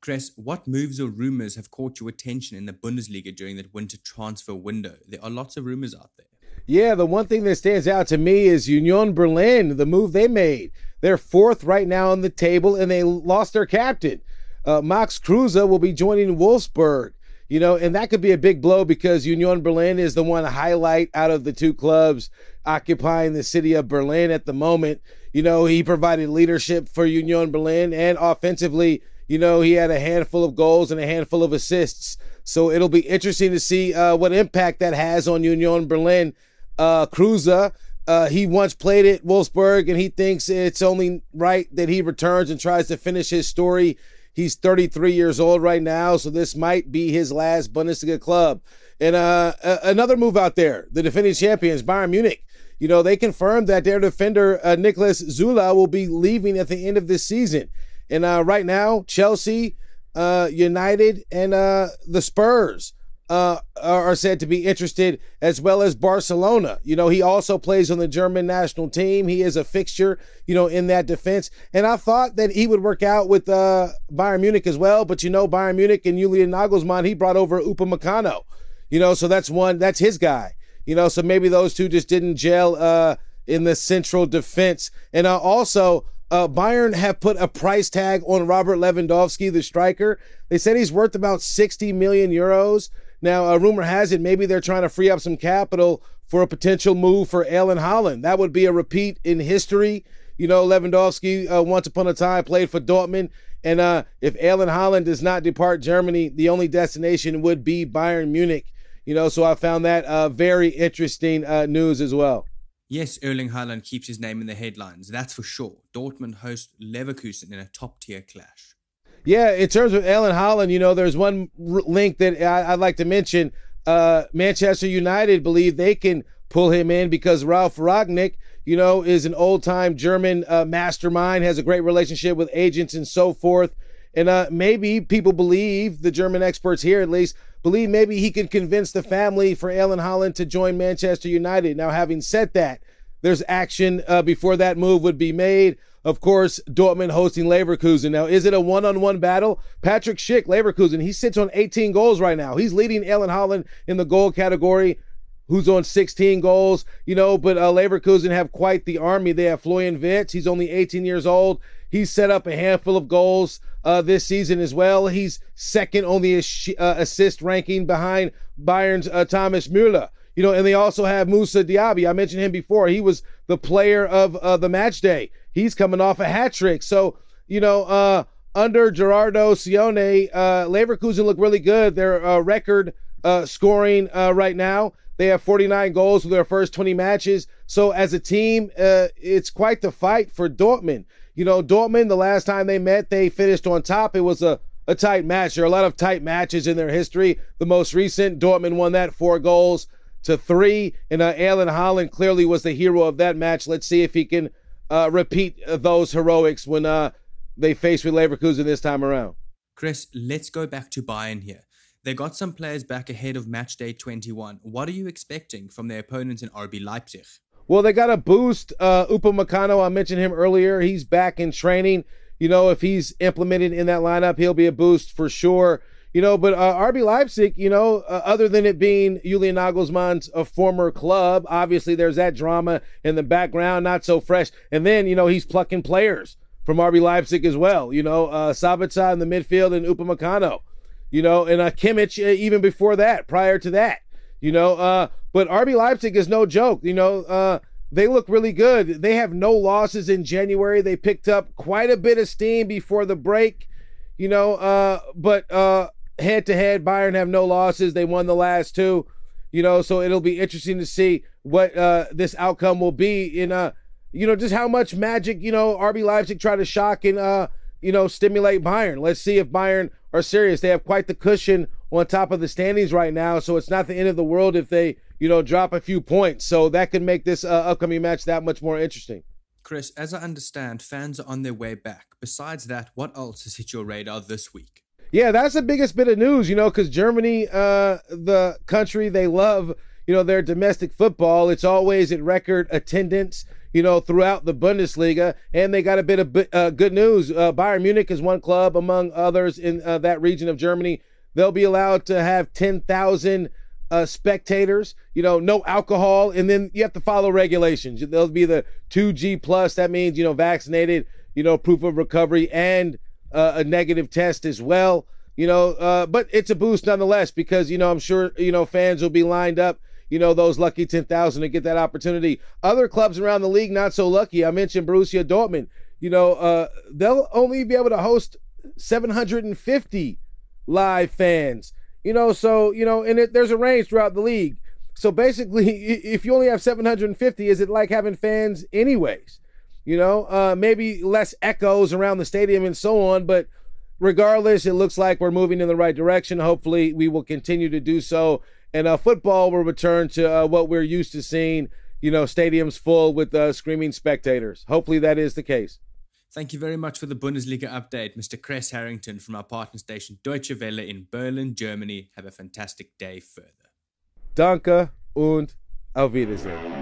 Kres, what moves or rumors have caught your attention in the Bundesliga during that winter transfer window? There are lots of rumors out there. Yeah, the one thing that stands out to me is Union Berlin, the move they made. They're fourth right now on the table, and they lost their captain. Uh, Max Kruse will be joining Wolfsburg. You know, and that could be a big blow because Union Berlin is the one highlight out of the two clubs occupying the city of Berlin at the moment. You know, he provided leadership for Union Berlin and offensively you know, he had a handful of goals and a handful of assists. So it'll be interesting to see uh, what impact that has on Union Berlin. Uh, Kruse, uh, he once played at Wolfsburg, and he thinks it's only right that he returns and tries to finish his story. He's 33 years old right now, so this might be his last Bundesliga club. And uh, another move out there, the defending champions, Bayern Munich. You know, they confirmed that their defender, uh, Niklas Süle, will be leaving at the end of this season. And uh, right now, Chelsea, uh, United, and uh, the Spurs uh, are said to be interested, as well as Barcelona. You know, he also plays on the German national team. He is a fixture, you know, in that defense. And I thought that he would work out with uh, Bayern Munich as well. But you know, Bayern Munich and Julian Nagelsmann, he brought over Upamecano. You know, so that's one. That's his guy. You know, so maybe those two just didn't gel uh, in the central defense. And uh, also, uh, Bayern have put a price tag on Robert Lewandowski, the striker. They said he's worth about 60 million euros. Now, a rumor has it maybe they're trying to free up some capital for a potential move for Erling Haaland. That would be a repeat in history. You know, Lewandowski uh, once upon a time played for Dortmund. And uh, if Erling Haaland does not depart Germany, the only destination would be Bayern Munich. You know, so I found that uh, very interesting uh, news as well. Yes, Erling Haaland keeps his name in the headlines, that's for sure. Dortmund host Leverkusen in a top tier clash. Yeah, in terms of Erling Haaland, you know, there's one link that I- would like to mention. Uh, Manchester United believe they can pull him in because Ralf Rangnick, you know, is an old time German uh, mastermind, has a great relationship with agents and so forth. And uh, maybe people believe, the German experts here at least, believe maybe he could convince the family for Erling Haaland to join Manchester United. Now, having said that, there's action uh, before that move would be made. Of course, Dortmund hosting Leverkusen. Now, is it a one-on-one battle? Patrick Schick, Leverkusen, he sits on 18 goals right now. He's leading Erling Haaland in the goal category who's on 16 goals, you know, but uh, Leverkusen have quite the army. They have Florian Wirtz. He's only 18 years old. He's set up a handful of goals uh, this season as well. He's second on the uh, assist ranking behind Bayern's uh, Thomas Müller. You know, and they also have Moussa Diaby. I mentioned him before. He was the player of uh, the match day. He's coming off a hat trick. So, you know, uh, under Gerardo Seoane, uh, Leverkusen look really good. Their uh, record uh, scoring uh, right now. They have 49 goals for their first 20 matches. So as a team, uh, it's quite the fight for Dortmund. You know, Dortmund, the last time they met, they finished on top. It was a, a tight match. There are a lot of tight matches in their history. The most recent, Dortmund won that four goals to three. And uh, Erling Haaland clearly was the hero of that match. Let's see if he can uh, repeat those heroics when uh, they face with Leverkusen this time around. Kres, let's go back to Bayern here. They got some players back ahead of match day 21. What are you expecting from their opponents in RB Leipzig? Well, they got a boost. Uh, Upamecano, I mentioned him earlier. He's back in training. You know, if he's implemented in that lineup, he'll be a boost for sure. You know, but uh, RB Leipzig, you know, uh, other than it being Julian Nagelsmann's a former club, obviously there's that drama in the background, not so fresh. And then, you know, he's plucking players from RB Leipzig as well. You know, uh, Sabitzer in the midfield and Upamecano you know, and uh, Kimmich uh, even before that, prior to that, you know. Uh, but RB Leipzig is no joke, you know. Uh, they look really good. They have no losses in January. They picked up quite a bit of steam before the break, you know. Uh, but uh, head to head, Bayern have no losses. They won the last two, you know. So it'll be interesting to see what uh, this outcome will be in uh, you know, just how much magic you know RB Leipzig try to shock and uh, you know, stimulate Bayern. Let's see if Bayern are serious. They have quite the cushion on top of the standings right now, so it's not the end of the world if they you know, drop a few points. So that could make this uh, upcoming match that much more interesting. Kres, as I understand, fans are on their way back. Besides that, what else has hit your radar this week? Yeah, that's the biggest bit of news, you know, because Germany, uh, the country, they love, you know, their domestic football. It's always at record attendance, you know, throughout the Bundesliga. And they got a bit of uh, good news. Uh, Bayern Munich is one club among others in uh, that region of Germany. They'll be allowed to have 10,000 uh, spectators, you know, no alcohol, and then you have to follow regulations. There'll be the 2G plus. That means, you know, vaccinated, you know, proof of recovery and uh, a negative test as well. You know, uh, but it's a boost nonetheless because, you know, I'm sure, you know, fans will be lined up, you know, those lucky 10,000 to get that opportunity. Other clubs around the league, not so lucky. I mentioned Borussia Dortmund. You know, uh, they'll only be able to host 750 live fans. You know, so, you know, and it, there's a range throughout the league. So basically, if you only have 750, is it like having fans anyways? You know, uh, maybe less echoes around the stadium and so on. But regardless, it looks like we're moving in the right direction. Hopefully, we will continue to do so. And uh, football will return to uh, what we're used to seeing, you know, stadiums full with uh, screaming spectators. Hopefully, that is the case. Thank you very much for the Bundesliga update, Mr. Kres Harrington from our partner station Deutsche Welle in Berlin, Germany. Have a fantastic day further. Danke und auf Wiedersehen.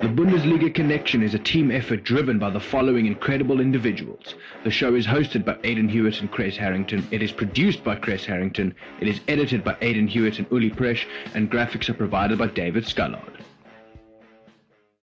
The Bundesliga Connection is a team effort driven by the following incredible individuals. The show is hosted by Aidan Hewitt and Kres Harrington. It is produced by Kres Harrington. It is edited by Aidan Hewitt and Uli Presh, and graphics are provided by David Scullard.